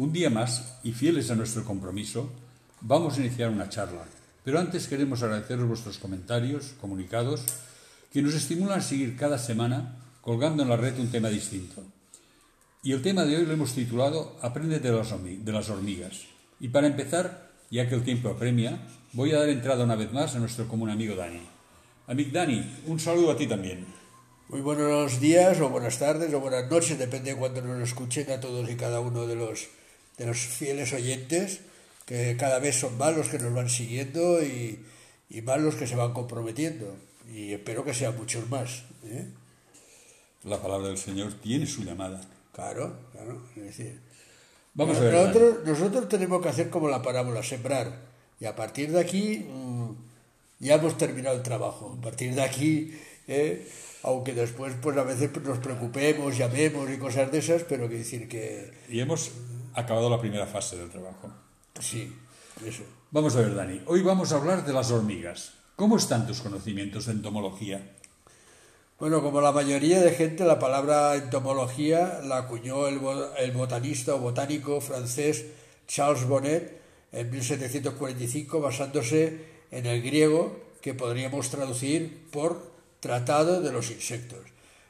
Un día más, y fieles a nuestro compromiso, vamos a iniciar una charla. Pero antes queremos agradeceros vuestros comentarios, comunicados, que nos estimulan a seguir cada semana colgando en la red un tema distinto. Y el tema de hoy lo hemos titulado Aprende de las hormigas. Y para empezar, ya que el tiempo apremia, voy a dar entrada una vez más a nuestro común amigo Dani. Amigo Dani, un saludo a ti también. Muy buenos días o buenas tardes o buenas noches, depende de cuando nos escuchen a todos y cada uno de los, de los fieles oyentes, que cada vez son más los que nos van siguiendo y, y más los que se van comprometiendo. Y espero que sean muchos más. ¿eh? La palabra del Señor tiene su llamada. Claro, claro. Es decir, Vamos a ver. Nosotros, nosotros tenemos que hacer como la parábola, sembrar. Y a partir de aquí mm, ya hemos terminado el trabajo. A partir de aquí... ¿eh? aunque después pues a veces nos preocupemos, llamemos y cosas de esas, pero que decir que... Y hemos acabado la primera fase del trabajo. Sí, eso. Vamos a ver, Dani, hoy vamos a hablar de las hormigas. ¿Cómo están tus conocimientos de entomología? Bueno, como la mayoría de gente, la palabra entomología la acuñó el, el botanista o botánico francés Charles Bonnet en 1745 basándose en el griego que podríamos traducir por tratado de los insectos.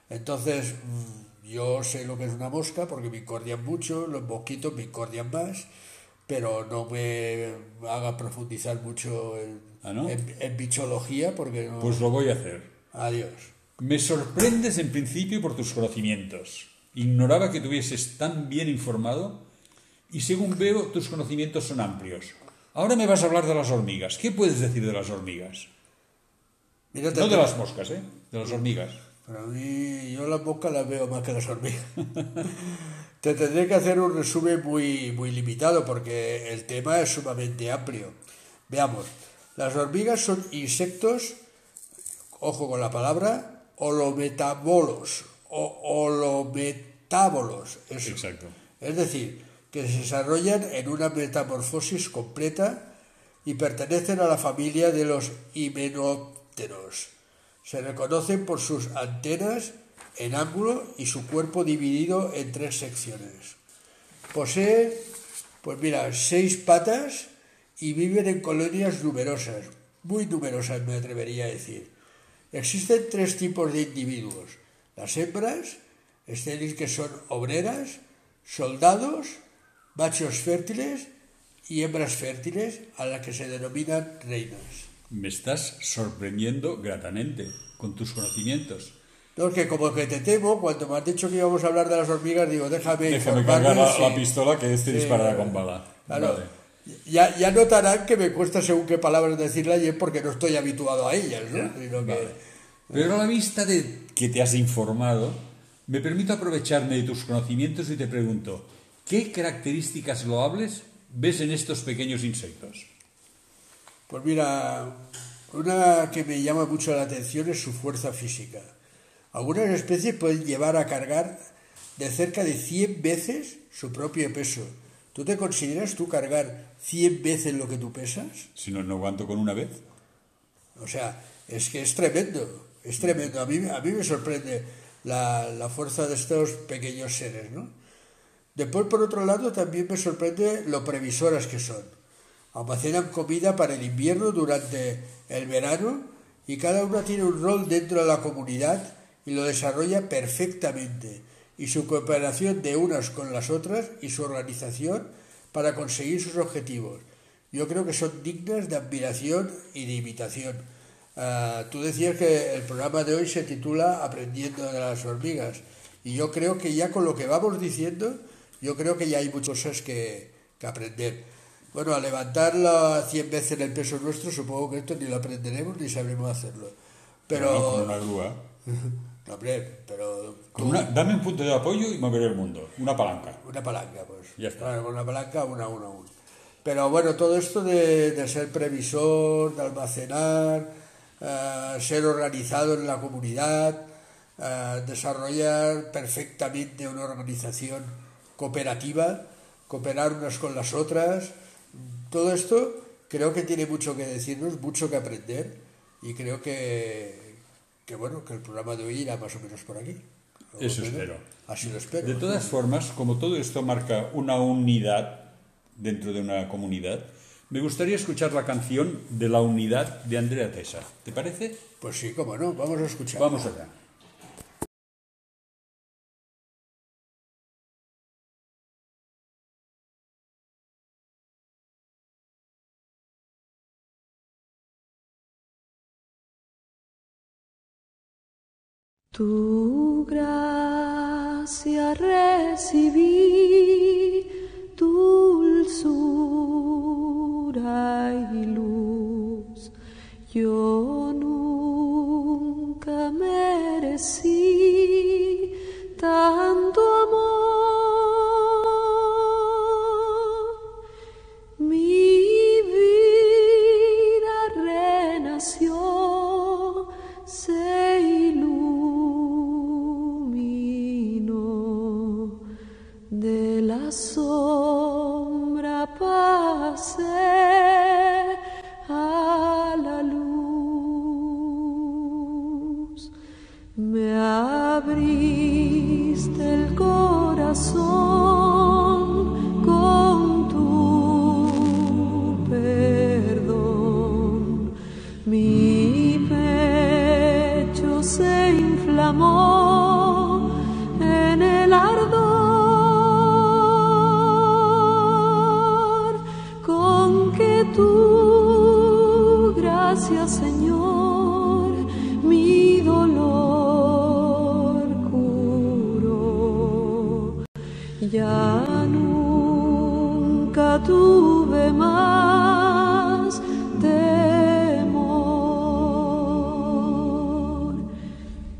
Entonces, mm, yo sé lo que es una mosca porque me incordian mucho, los mosquitos me incordian más, pero no me haga profundizar mucho en, ¿Ah, no? en, bichología porque no... Pues lo voy a hacer. Adiós. Me sorprendes en principio por tus conocimientos. Ignoraba que tuvieses tan bien informado y según veo tus conocimientos son amplios. Ahora me vas a hablar de las hormigas. ¿Qué puedes decir de las hormigas? no de las moscas, ¿eh? De las hormigas. Para mí, yo las moscas las veo más que las hormigas. Te tendré que hacer un resumen muy, muy limitado porque el tema es sumamente amplio. Veamos, las hormigas son insectos, ojo con la palabra, holometabolos o holometábolos. Exacto. Es decir, que se desarrollan en una metamorfosis completa y pertenecen a la familia de los himenópteros se reconocen por sus antenas en ángulo y su cuerpo dividido en tres secciones. Posee, pues mira, seis patas y viven en colonias numerosas, muy numerosas me atrevería a decir. Existen tres tipos de individuos. Las hembras, estériles que son obreras, soldados, machos fértiles y hembras fértiles a las que se denominan reinas. Me estás sorprendiendo gratamente con tus conocimientos. No, que como que te temo, cuando me has dicho que íbamos a hablar de las hormigas, digo, déjame... Déjame cargar la, pistola que este disparará con bala. Claro. Ya, ya, notarán que me cuesta según qué palabras decirla y es porque no estoy habituado a ellas, ¿no? Pero a la vista de que te has informado, me permito aprovecharme de tus conocimientos y te pregunto, ¿qué características loables ves en estos pequeños insectos? Pues mira, una que me llama mucho la atención es su fuerza física. Algunas especies pueden llevar a cargar de cerca de 100 veces su propio peso. ¿Tú te consideras tú cargar 100 veces lo que tú pesas? Si no, no aguanto con una vez. O sea, es que es tremendo, es tremendo. A mí, a mí me sorprende la, la fuerza de estos pequeños seres, ¿no? Después, por otro lado, también me sorprende lo previsoras que son almacenan comida para el invierno durante el verano y cada una tiene un rol dentro de la comunidad y lo desarrolla perfectamente y su cooperación de unas con las otras y su organización para conseguir sus objetivos. Yo creo que son dignas de admiración y de imitación. Ah, tú decías que el programa de hoy se titula Aprendiendo de las hormigas y yo creo que ya con lo que vamos diciendo, yo creo que ya hay muchas cosas que, que aprender. Bueno, a levantarla 100 veces el peso nuestro, supongo que esto ni lo aprenderemos ni sabremos hacerlo. Pero. con una grúa. no, hombre, pero. dame un punto de apoyo y moveré el mundo. Una palanca. Una palanca, pues. Ya está. con una palanca, una, una, una. Pero bueno, todo esto de, de ser previsor, de almacenar, uh, ser organizado en la comunidad, uh, desarrollar perfectamente una organización cooperativa, cooperar unas con las otras todo esto creo que tiene mucho que decirnos, mucho que aprender y creo que, que, bueno, que el programa de hoy irá más o menos por aquí. Eso espero. Así lo espero. De todas formas, como todo esto marca una unidad dentro de una comunidad, me gustaría escuchar la canción de la unidad de Andrea Tesa. ¿Te parece? Pues sí, cómo no, vamos a escuchar. Vamos allá. Tu gracia recibí, dulzura y luz. Yo nunca merecí tanto tuve más temor.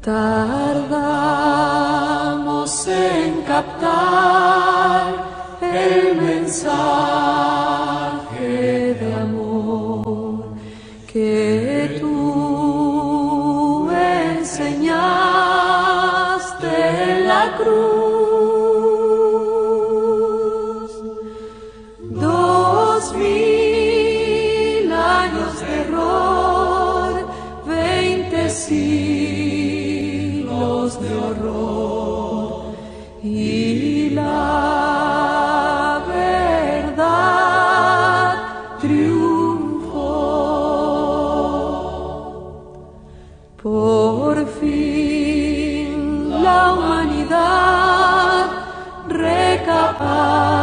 Tardamos en captar el mensaje de amor que tú enseñaste en la cruz. Ah.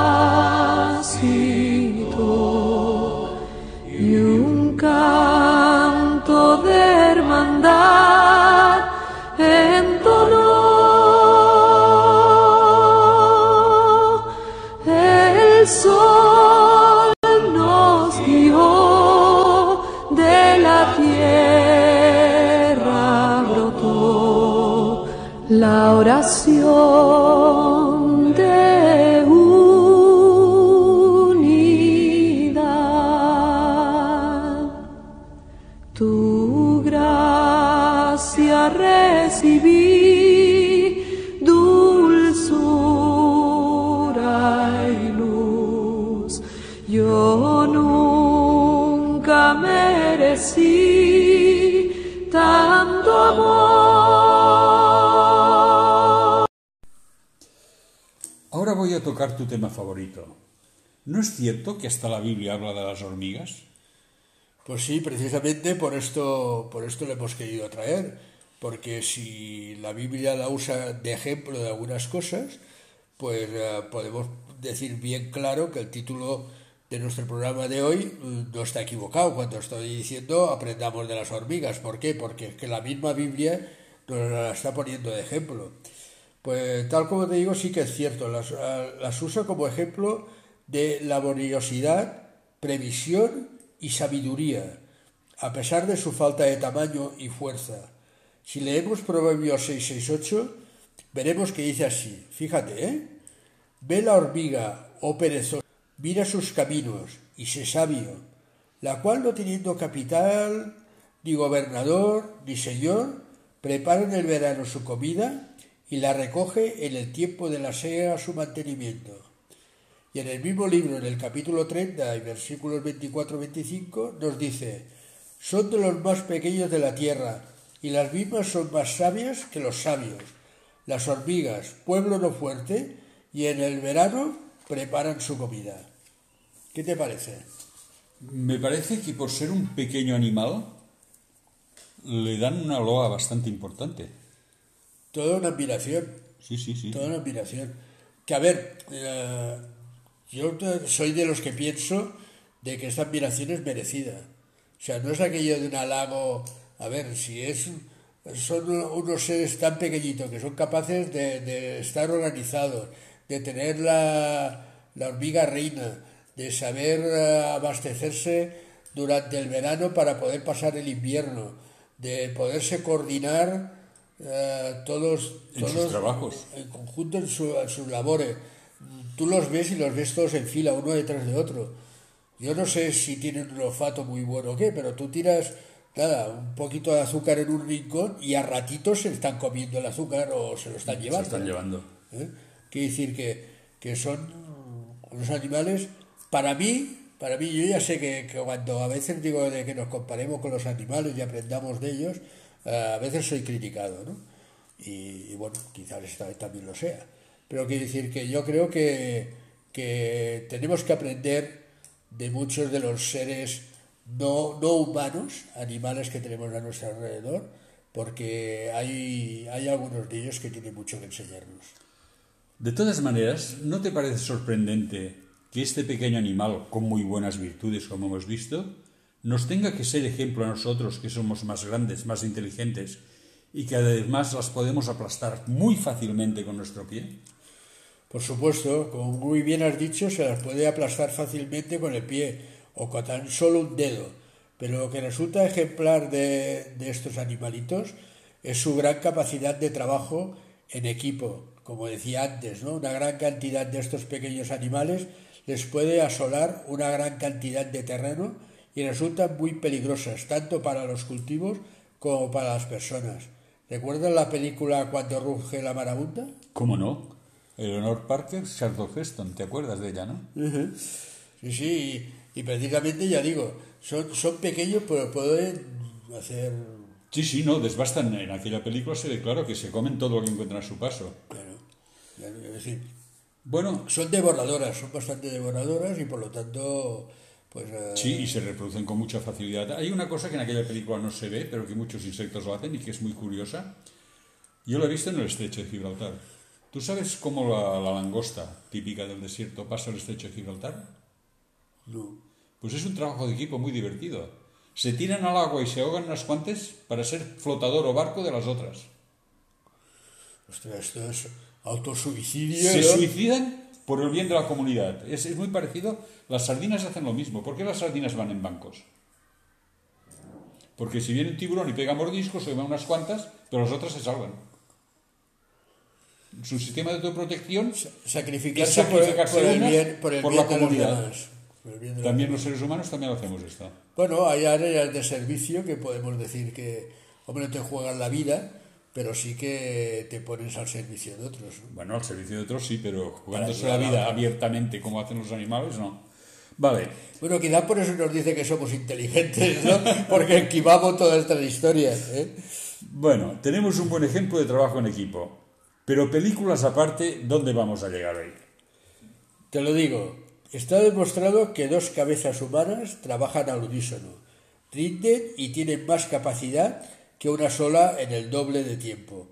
A tocar tu tema favorito. ¿No es cierto que hasta la Biblia habla de las hormigas? Pues sí, precisamente por esto, por esto le hemos querido traer, porque si la Biblia la usa de ejemplo de algunas cosas, pues eh, podemos decir bien claro que el título de nuestro programa de hoy mm, no está equivocado cuando estoy diciendo aprendamos de las hormigas. ¿Por qué? Porque es que la misma Biblia nos la está poniendo de ejemplo. Pues tal como te digo, sí que es cierto, las, las usa como ejemplo de laboriosidad, previsión y sabiduría, a pesar de su falta de tamaño y fuerza. Si leemos Proverbios 668, veremos que dice así, fíjate, ¿eh? Ve la hormiga, oh perezoso, mira sus caminos y sé sabio, la cual no teniendo capital, ni gobernador, ni señor, prepara en el verano su comida y la recoge en el tiempo de la siega su mantenimiento. Y en el mismo libro, en el capítulo 30 y versículos 24-25, nos dice, son de los más pequeños de la tierra, y las mismas son más sabias que los sabios. las hormigas, pueblo no fuerte, y en el verano preparan su comida. ¿Qué te parece? Me parece que por ser un pequeño animal le dan una loa bastante importante. Toda una admiración. Sí, sí, sí. Toda una admiración. Que a ver, eh, yo soy de los que pienso de que esta admiración es merecida. O sea, no es aquello de un halago. A ver, si es. Son unos seres tan pequeñitos que son capaces de, de estar organizados, de tener la, la hormiga reina, de saber eh, abastecerse durante el verano para poder pasar el invierno, de poderse coordinar eh, todos, En sus trabajos. en conjunto en, su- en sus labores. Tú los ves y los ves todos en fila, uno detrás de otro. Yo no sé si tienen un olfato muy bueno o qué, pero tú tiras, nada, un poquito de azúcar en un rincón y a ratitos se están comiendo el azúcar o se lo están Se llevando. están llevando. ¿eh? Quiere decir que, que son unos animales, para mí, para mí, yo ya sé que, que cuando a veces digo de que nos comparemos con los animales y aprendamos de ellos, eh, a veces soy criticado, ¿no? Y, bueno, quizás esta vez también lo sea. Pero quiere decir que yo creo que, que tenemos que aprender de muchos de los seres no, no humanos, animales que tenemos a nuestro alrededor, porque hay, hay algunos de ellos que tienen mucho que enseñarnos. De todas maneras, ¿no te parece sorprendente que este pequeño animal, con muy buenas virtudes, como hemos visto, nos tenga que ser ejemplo a nosotros, que somos más grandes, más inteligentes, y que además las podemos aplastar muy fácilmente con nuestro pie? Por supuesto, como muy bien has dicho, se las puede aplastar fácilmente con el pie o con tan solo un dedo. Pero lo que resulta ejemplar de, estos animalitos es su gran capacidad de trabajo en equipo. Como decía antes, ¿no? una gran cantidad de estos pequeños animales les puede asolar una gran cantidad de terreno y resultan muy peligrosas, tanto para los cultivos como para las personas. ¿Recuerdan la película Cuando ruge la marabunta? ¿Cómo no? Eleanor Parker, Charlton Heston, ¿te acuerdas de ella, no? Sí, sí, y, y precisamente ya digo, son, son pequeños pero pueden hacer... Sí, sí, no, desbastan. En aquella película se ve claro que se comen todo lo que encuentran a su paso. Claro, claro, es decir, Bueno, son devoradoras, son bastante devoradoras y por lo tanto, pues... eh, Sí, y se reproducen con mucha facilidad. Hay una cosa que en aquella película no se ve, pero que muchos insectos lo hacen y que es muy curiosa. Yo lo he visto en el estrecho de Gibraltar. ¿Tú sabes cómo la, la langosta, típica del desierto, pasa el estrecho de Gibraltar? no. Pues es un trabajo de equipo muy divertido. Se tiran al agua y se ahogan unas cuantas para ser flotador o barco de las otras. Ostras, esto es autosuicidio. Se ¿no? suicidan por el bien de la comunidad. Es, es muy parecido. Las sardinas hacen lo mismo. ¿Por qué las sardinas van en bancos? Porque si viene un tiburón y pega mordiscos, se van unas cuantas, pero las otras se salvan. Su sistema de autoprotección, Sacrificarse, Es por- sacrificarse por, el bien, por el por bien la comunidad. los también los seres humanos también hacemos esto. Bueno, hay áreas de servicio que podemos decir que, hombre, te juegan la vida, pero sí que te pones al servicio de otros. ¿no? Bueno, al servicio de otros sí, pero jugándose la vida abiertamente como hacen los animales, no. Vale, Bueno, quizás por eso nos dice que somos inteligentes, ¿no? Porque esquivamos todas estas historias. ¿eh? bueno, tenemos un buen ejemplo de trabajo en equipo. Pero películas aparte, ¿dónde vamos a llegar hoy? Te lo digo, está demostrado que dos cabezas humanas trabajan al unísono, rinden y tienen más capacidad que una sola en el doble de tiempo.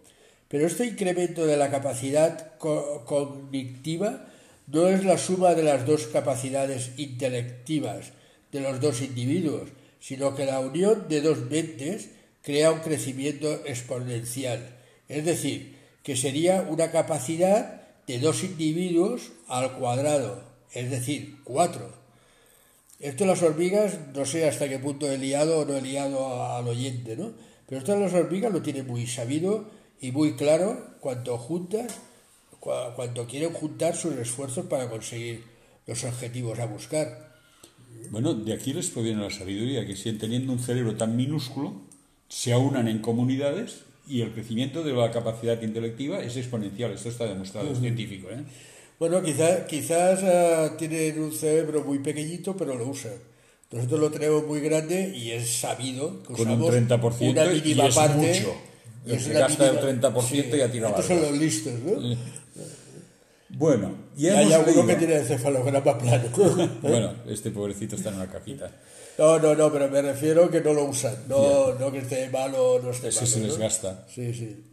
Pero este incremento de la capacidad co- cognitiva no es la suma de las dos capacidades intelectivas de los dos individuos, sino que la unión de dos mentes crea un crecimiento exponencial. Es decir, que sería una capacidad de dos individuos al cuadrado, es decir, cuatro. Esto las hormigas, no sé hasta qué punto he liado o no he liado al oyente, ¿no? Pero esto de las hormigas lo tiene muy sabido y muy claro cuando juntas, cua- cuando quieren juntar sus esfuerzos para conseguir los objetivos a buscar. Bueno, de aquí les proviene la sabiduría, que si teniendo un cerebro tan minúsculo, se aunan en comunidades y el crecimiento de la capacidad intelectiva es exponencial. Esto está demostrado, es científico. ¿eh? Bueno, quizás quizás ah, tienen un cerebro muy pequeñito, pero lo usan. Nosotros lo tenemos muy grande y es sabido que Con un usamos 30% una y mínima es parte, mucho. Y El es que una gasta el mínima- 30% ya tira Estos son los listos, ¿no? Bueno, Y hay alguno leído- que tiene el cefalograma plano. Bueno, este pobrecito está en una cajita. No, no, no, pero me refiero que no lo usan. No, no que esté malo o no esté Ese malo. se ¿no? desgasta. Sí, sí.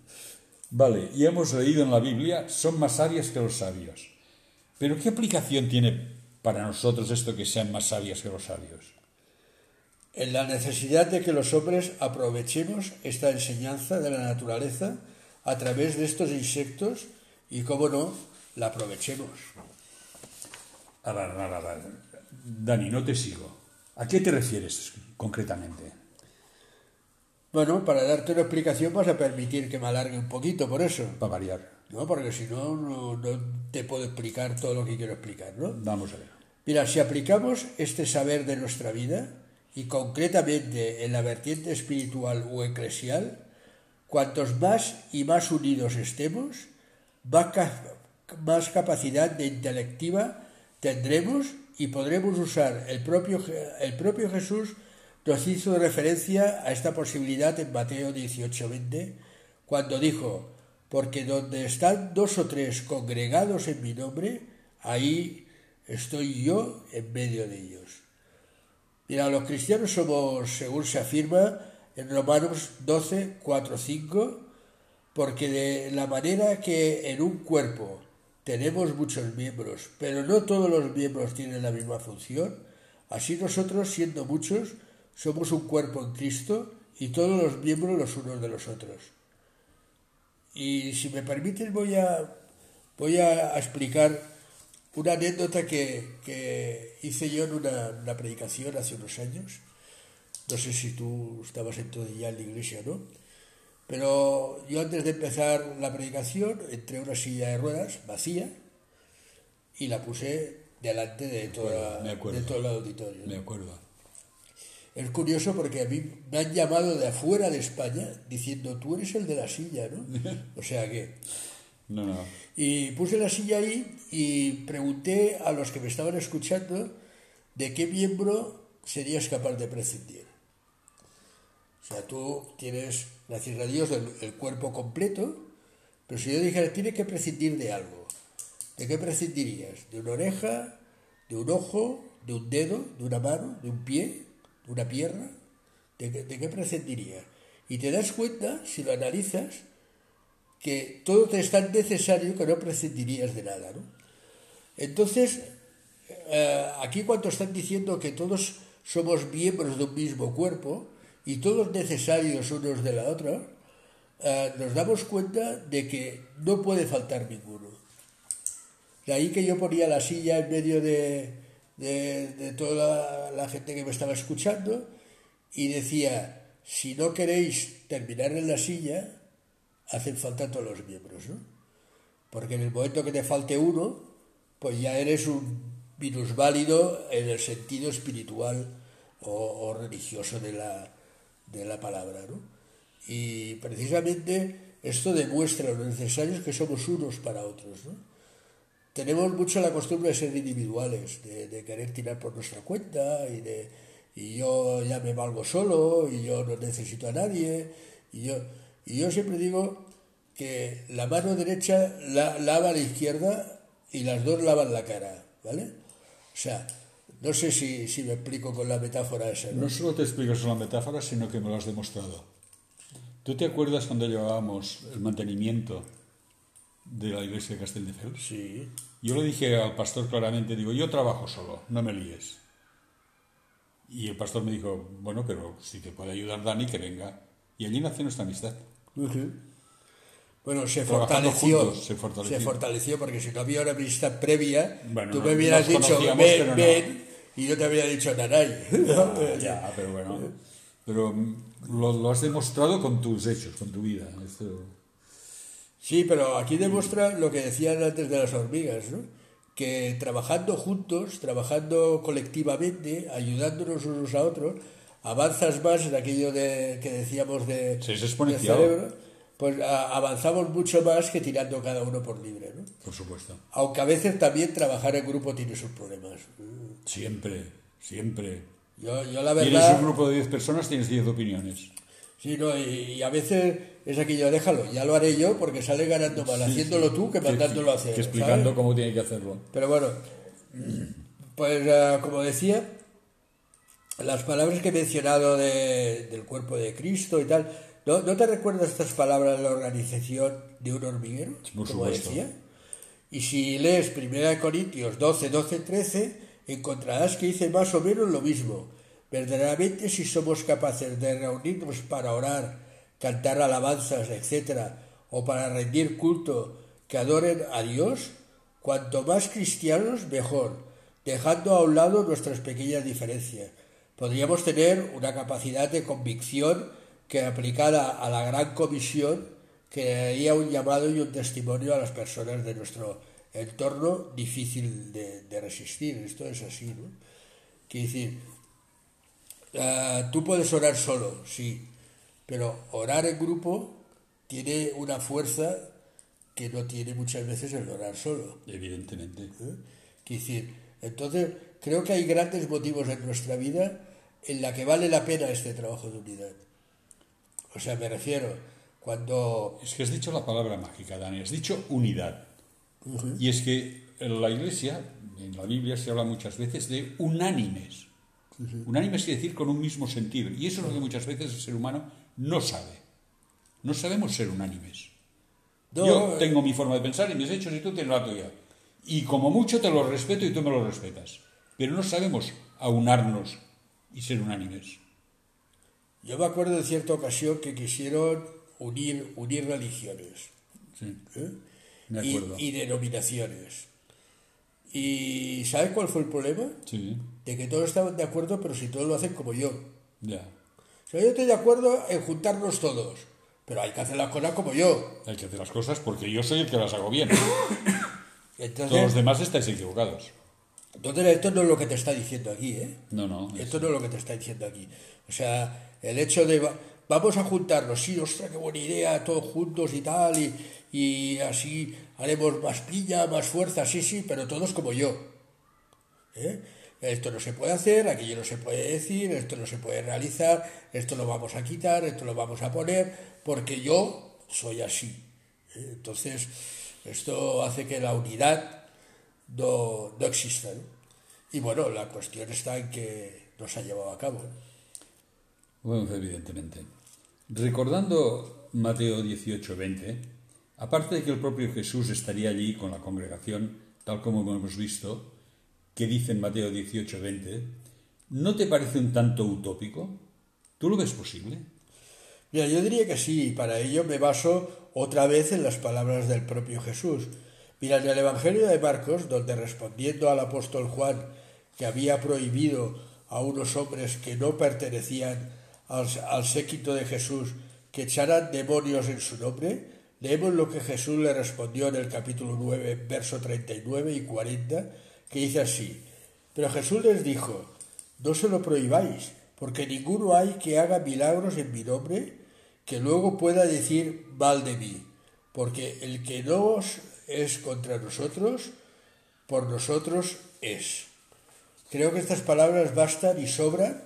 Vale, y hemos leído en la Biblia, son más sabias que los sabios. Pero ¿qué aplicación tiene para nosotros esto que sean más sabias que los sabios? En la necesidad de que los hombres aprovechemos esta enseñanza de la naturaleza a través de estos insectos y, cómo no, la aprovechemos. A a. Dani, no te sigo. ¿A qué te refieres concretamente? Bueno, para darte una explicación vas a permitir que me alargue un poquito por eso, Para variar. ¿No? Porque si no, no, no te puedo explicar todo lo que quiero explicar, ¿no? Vamos a ver. Mira, si aplicamos este saber de nuestra vida, y concretamente en la vertiente espiritual o eclesial, cuantos más y más unidos estemos, más, ca- más capacidad de intelectiva tendremos y podremos usar el propio, el propio Jesús nos hizo referencia a esta posibilidad en Mateo 18:20, cuando dijo, porque donde están dos o tres congregados en mi nombre, ahí estoy yo en medio de ellos. Mira, los cristianos somos, según se afirma en Romanos 12, 4, 5, porque de la manera que en un cuerpo tenemos muchos miembros, pero no todos los miembros tienen la misma función, así nosotros, siendo muchos, somos un cuerpo en Cristo y todos los miembros los unos de los otros. Y si me permites voy a, voy a explicar una anécdota que, que hice yo en una, una predicación hace unos años. No sé si tú estabas entonces ya en la iglesia, ¿no? Pero yo antes de empezar la predicación entré a una silla de ruedas vacía y la puse delante de, toda, de todo el auditorio. ¿no? Me acuerdo. Es curioso porque a mí me han llamado de afuera de España diciendo, tú eres el de la silla, ¿no? O sea que... No, no. Y puse la silla ahí y pregunté a los que me estaban escuchando de qué miembro serías capaz de prescindir. O sea, tú tienes, gracias a Dios, el, el cuerpo completo, pero si yo dijera, tienes que prescindir de algo, ¿de qué prescindirías? ¿De una oreja? ¿De un ojo? ¿De un dedo? ¿De una mano? ¿De un pie? ¿De una pierna? ¿De de qué prescindirías? Y te das cuenta, si lo analizas, que todo te es tan necesario que no prescindirías de nada. ¿no? Entonces, eh, aquí cuando están diciendo que todos somos miembros de un mismo cuerpo y todos necesarios unos de la otra, eh, nos damos cuenta de que no puede faltar ninguno. De ahí que yo ponía la silla en medio de, de, toda la, gente que me estaba escuchando y decía, si no queréis terminar en la silla, hacen falta todos los miembros, ¿no? Porque en el momento que te falte uno, pues ya eres un minusválido en el sentido espiritual o, o religioso de la, de la palabra, ¿no? Y precisamente esto demuestra lo necesarios que somos unos para otros, ¿no? Tenemos mucho la costumbre de ser individuales, de, querer tirar por nuestra cuenta y de y yo ya me valgo solo y yo no necesito a nadie y yo y yo siempre digo que la mano derecha la, lava la izquierda y las dos lavan la cara, ¿vale? O sea, no sé si, si me explico con la metáfora esa, ¿no? No solo te explico la metáfora, sino que me lo has demostrado. ¿Tú te acuerdas cuando llevábamos el mantenimiento de la iglesia de Castelldefels? Sí. Yo le dije al pastor claramente, digo, yo trabajo solo, no me líes. Y el pastor me dijo, bueno, pero si te puede ayudar Dani, que venga. Y allí nació nuestra amistad. Bueno, se fortaleció, juntos, se fortaleció. se fortaleció, porque si no había una amistad previa, Bueno, tú me hubieras dicho, ven, no. ven, y yo te habría dicho, naray. Ah, ya, pero bueno. Pero mm, lo, lo has demostrado con tus hechos, con tu vida. Esto- Sí, pero aquí demuestra lo que decían antes de las hormigas, ¿no? Que trabajando juntos, trabajando colectivamente, ayudándonos unos a otros, avanzas más en aquello de, que decíamos de, Sí, es exponencial. cerebro, pues a- avanzamos mucho más que tirando cada uno por libre, ¿no? Por supuesto. Aunque a veces también trabajar en grupo tiene sus problemas. Siempre, siempre. Yo, yo la Tienes verdad... un grupo de 10 personas, tienes 10 opiniones. Sí, no, y, y a veces es aquello, déjalo, ya lo haré yo porque sale ganando más haciéndolo tú que mandándolo a hacer. Que explicando ¿sabes? cómo tiene que hacerlo. Pero bueno, pues eh, como decía, las palabras que he mencionado de- del cuerpo de Cristo y tal, ¿no, ¿no te recuerdas estas palabras de la organización de un hormiguero? Por como supuesto. decía. Y si lees 1 Corintios 12, 12, 13, encontrarás que dice más o menos lo mismo. Verdaderamente, si somos capaces de reunirnos para orar, cantar alabanzas, etc., o para rendir culto que adoren a Dios, cuanto más cristianos, mejor, dejando a un lado nuestras pequeñas diferencias. Podríamos tener una capacidad de convicción que aplicada a la gran comisión crearía un llamado y un testimonio a las personas de nuestro entorno difícil de, resistir. Esto es así, ¿no? Quiere decir, ah, tú puedes orar solo, sí, pero orar en grupo tiene una fuerza que no tiene muchas veces el orar solo. Evidentemente. ¿eh? Decir, entonces creo que hay grandes motivos en nuestra vida en la que vale la pena este trabajo de unidad. O sea, me refiero, cuando Es que has dicho la palabra mágica, Dani, has dicho unidad. Y es que en la iglesia, en la Biblia se habla muchas veces de unánimes. Unánimes quiere decir con un mismo sentido. Y eso es lo que muchas veces el ser humano no sabe. No sabemos ser unánimes. No, Yo tengo mi forma de pensar y mis hechos y tú tienes la tuya. Y como mucho te lo respeto y tú me lo respetas. Pero no sabemos aunarnos y ser unánimes. yo me acuerdo de cierta ocasión que quisieron unir, unir religiones. Sí, ¿eh? me y, y denominaciones. ¿Y sabes cuál fue el problema? Sí, De que todos estaban de acuerdo, pero si todos lo hacen como yo. ya. Sea, yo estoy de acuerdo en juntarnos todos, pero hay que hacer las cosas como yo. Hay que hacer las cosas porque yo soy el que las hago bien. Entonces, Todos los demás estáis equivocados. entonces esto no es lo que te está diciendo aquí, ¿eh? No, no. es- Esto no es lo que te está diciendo aquí. O sea, el hecho de va- vamos a juntarnos, sí, ostras, qué buena idea, todos juntos y tal, y, y así haremos más piña, más fuerza, sí, sí, pero todos como yo. ¿Eh? Esto no se puede hacer, aquello no se puede decir, esto no se puede realizar, esto lo vamos a quitar, esto lo vamos a poner, porque yo soy así. Entonces, esto hace que la unidad no, no exista. Y bueno, la cuestión está en que no se ha llevado a cabo. Bueno, evidentemente. Recordando Mateo 18, 20, aparte de que el propio Jesús estaría allí con la congregación, tal como hemos visto, que dice en Mateo 18, 20, ¿no te parece un tanto utópico? ¿Tú lo ves posible? Mira, yo diría que sí, y para ello me baso otra vez en las palabras del propio Jesús. Mira, en el Evangelio de Marcos, donde respondiendo al apóstol Juan, que había prohibido a unos hombres que no pertenecían al, séquito de Jesús que echaran demonios en su nombre, leemos lo que Jesús le respondió en el capítulo 9, verso 39 y 40, que dice así, pero Jesús les dijo, no se lo prohibáis, porque ninguno hay que haga milagros en mi nombre que luego pueda decir mal de mí, porque el que no os es contra nosotros, por nosotros es. Creo que estas palabras bastan y sobran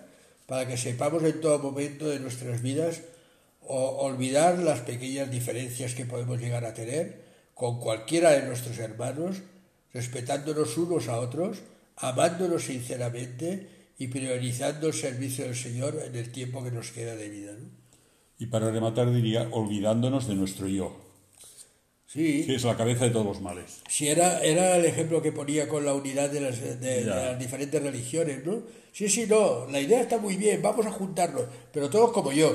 para que sepamos en todo momento de nuestras vidas olvidar las pequeñas diferencias que podemos llegar a tener con cualquiera de nuestros hermanos, respetándonos unos a otros, amándonos sinceramente y priorizando el servicio del Señor en el tiempo que nos queda de vida. ¿no? Y para rematar diría, olvidándonos de nuestro yo, Sí, que es la cabeza de todos los males. si era, era el ejemplo que ponía con la unidad de las, de- de Ya. las diferentes religiones, ¿no? Sí, sí, no, la idea está muy bien, vamos a juntarnos, pero todos como yo.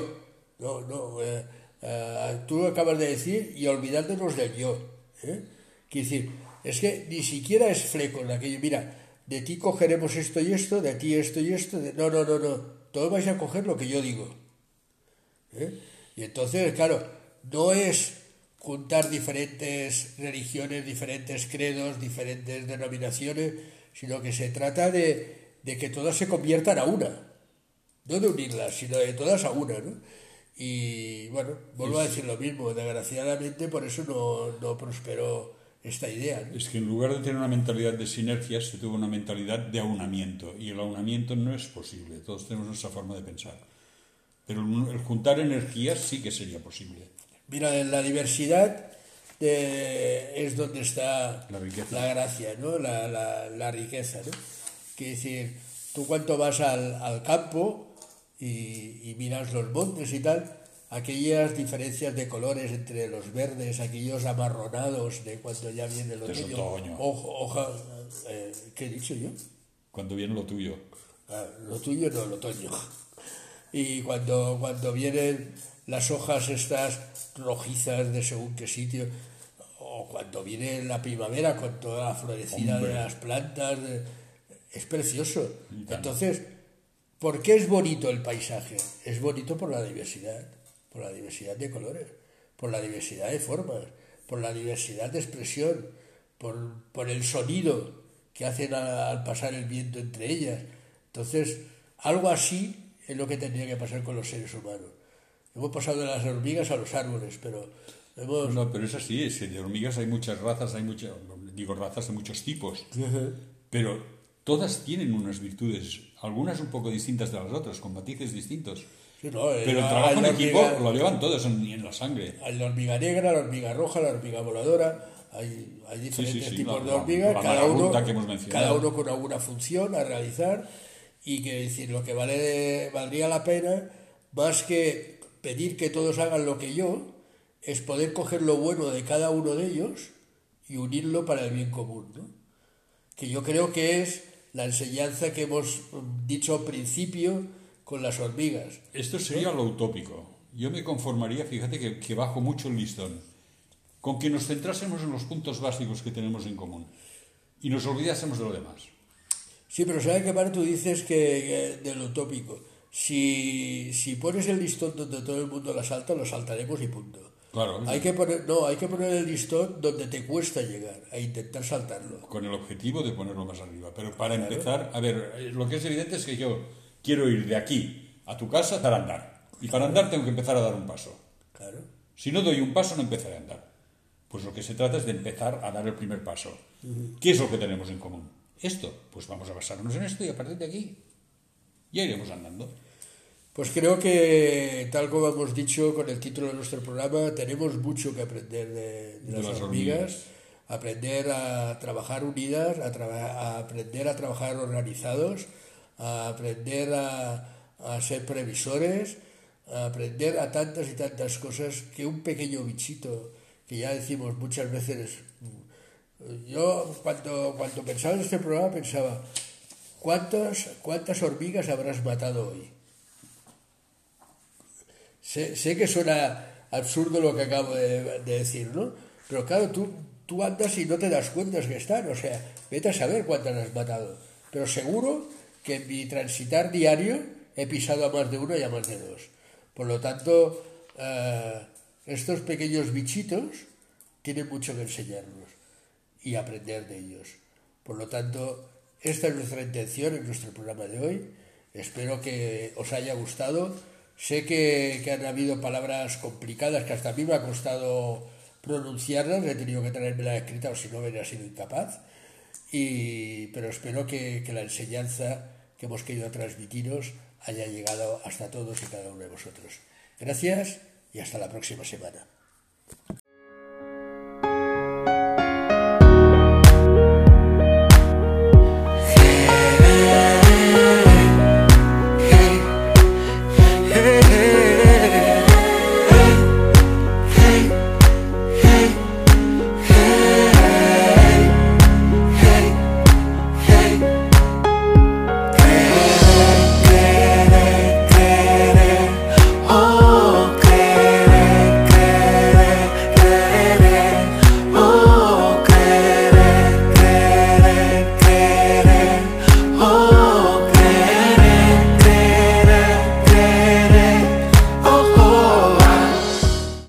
No, no, eh, eh, tú lo acabas de decir y olvidándonos del yo. ¿eh? Quiere decir, es que ni siquiera es fleco en aquello, mira, de ti cogeremos esto y esto, de ti esto y esto, de- no, no, no, no, todos vais a coger lo que yo digo. ¿eh? Y entonces, claro, no es juntar diferentes religiones, diferentes credos, diferentes denominaciones, sino que se trata de, de que todas se conviertan a una. No de unirlas, sino de todas a una, ¿no? Y bueno, vuelvo a decir lo mismo, desgraciadamente por eso no, no prosperó esta idea. ¿no? Es que en lugar de tener una mentalidad de sinergias, se tuvo una mentalidad de aunamiento. Y el aunamiento no es posible. Todos tenemos nuestra forma de pensar. Pero el juntar energías sí que sería posible. Mira, en la diversidad de- es donde está La riqueza. la gracia, ¿no? La, la- la riqueza, ¿no? Quiere decir, tú cuando vas al, al campo y, y miras los montes y tal, aquellas diferencias de colores entre los verdes, aquellos amarronados de cuando ya viene el Es otoño, otoño. hoja, eh, ¿qué he dicho yo? Cuando viene lo tuyo. Ah, lo tuyo no, el otoño. Y cuando, cuando vienen las hojas estas rojizas de según qué sitio, o cuando viene la primavera con toda la florecida Hombre. de las plantas, es precioso. Entonces, ¿por qué es bonito el paisaje? Es bonito por la diversidad, por la diversidad de colores, por la diversidad de formas, por la diversidad de expresión, por, por el sonido que hacen a- al pasar el viento entre ellas. Entonces, algo así es lo que tendría que pasar con los seres humanos. Hemos pasado de las hormigas a los árboles, pero hemos... No, pero es así, es que de hormigas hay muchas razas, hay muchas, digo razas de muchos tipos, pero todas tienen unas virtudes, algunas un poco distintas de las otras, con matices distintos. Sí, no, Pero el trabajo en equipo hormiga- lo llevan todos en, en la sangre. Hay la hormiga negra, la hormiga roja, la hormiga voladora, hay, hay diferentes sí, tipos la- de hormigas, cada, uno, cada uno con alguna función a realizar y que decir, lo que vale, valdría la pena, más que pedir que todos hagan lo que yo, es poder coger lo bueno de cada uno de ellos y unirlo para el bien común. ¿no? Que yo creo que es la enseñanza que hemos mm, dicho al principio con las hormigas. Esto sería lo utópico. Yo me conformaría, fíjate que, que bajo mucho el listón, con que nos centrásemos en los puntos básicos que tenemos en común y nos olvidásemos de lo demás. Sí, pero ¿sabes qué, Mar? Tú dices que, que del utópico. Si, si pones el listón donde todo el mundo la salta, lo saltaremos y punto. Claro, Hay que poner, no, hay que poner el listón donde te cuesta llegar, a intentar saltarlo. con el objetivo de ponerlo más arriba. Pero para empezar, a ver, eh, lo que es evidente es que yo quiero ir de aquí a tu casa para andar. Y para andar tengo que empezar a dar un paso. Claro. Si no doy un paso, no empezaré a andar. Pues lo que se trata es de empezar a dar el primer paso. ¿Qué es lo que tenemos en común? Esto. Pues vamos a basarnos en esto y a partir de aquí ya iremos andando. Pues creo que, tal como hemos dicho con el título de nuestro programa, tenemos mucho que aprender de, de las, las hormigas, hormigas. aprender a trabajar unidas, a, traba- a aprender a trabajar organizados, a aprender a, a ser previsores, a aprender a tantas y tantas cosas que un pequeño bichito, que ya decimos muchas veces, yo cuando, cuando pensaba en este programa pensaba, ¿cuántas, ¿cuántas hormigas habrás matado hoy? Sé, sé que suena absurdo lo que acabo de, de decir, ¿no? Pero claro, tú, tú andas y no te das cuenta que están, o sea, vete a saber cuántas has matado. Pero seguro que en mi transitar diario he pisado a más de uno y a más de dos. Por lo tanto, eh, estos pequeños bichitos tienen mucho que enseñarnos y aprender de ellos. Por lo tanto, esta es nuestra intención en nuestro programa de hoy. Espero que os haya gustado. Sé que, que han habido palabras complicadas que hasta a mí me ha costado pronunciarlas. He tenido que traérmela escrita o si no hubiera sido incapaz. Y, pero espero que, que la enseñanza que hemos querido transmitiros haya llegado hasta todos y cada uno de vosotros. Gracias y hasta la próxima semana.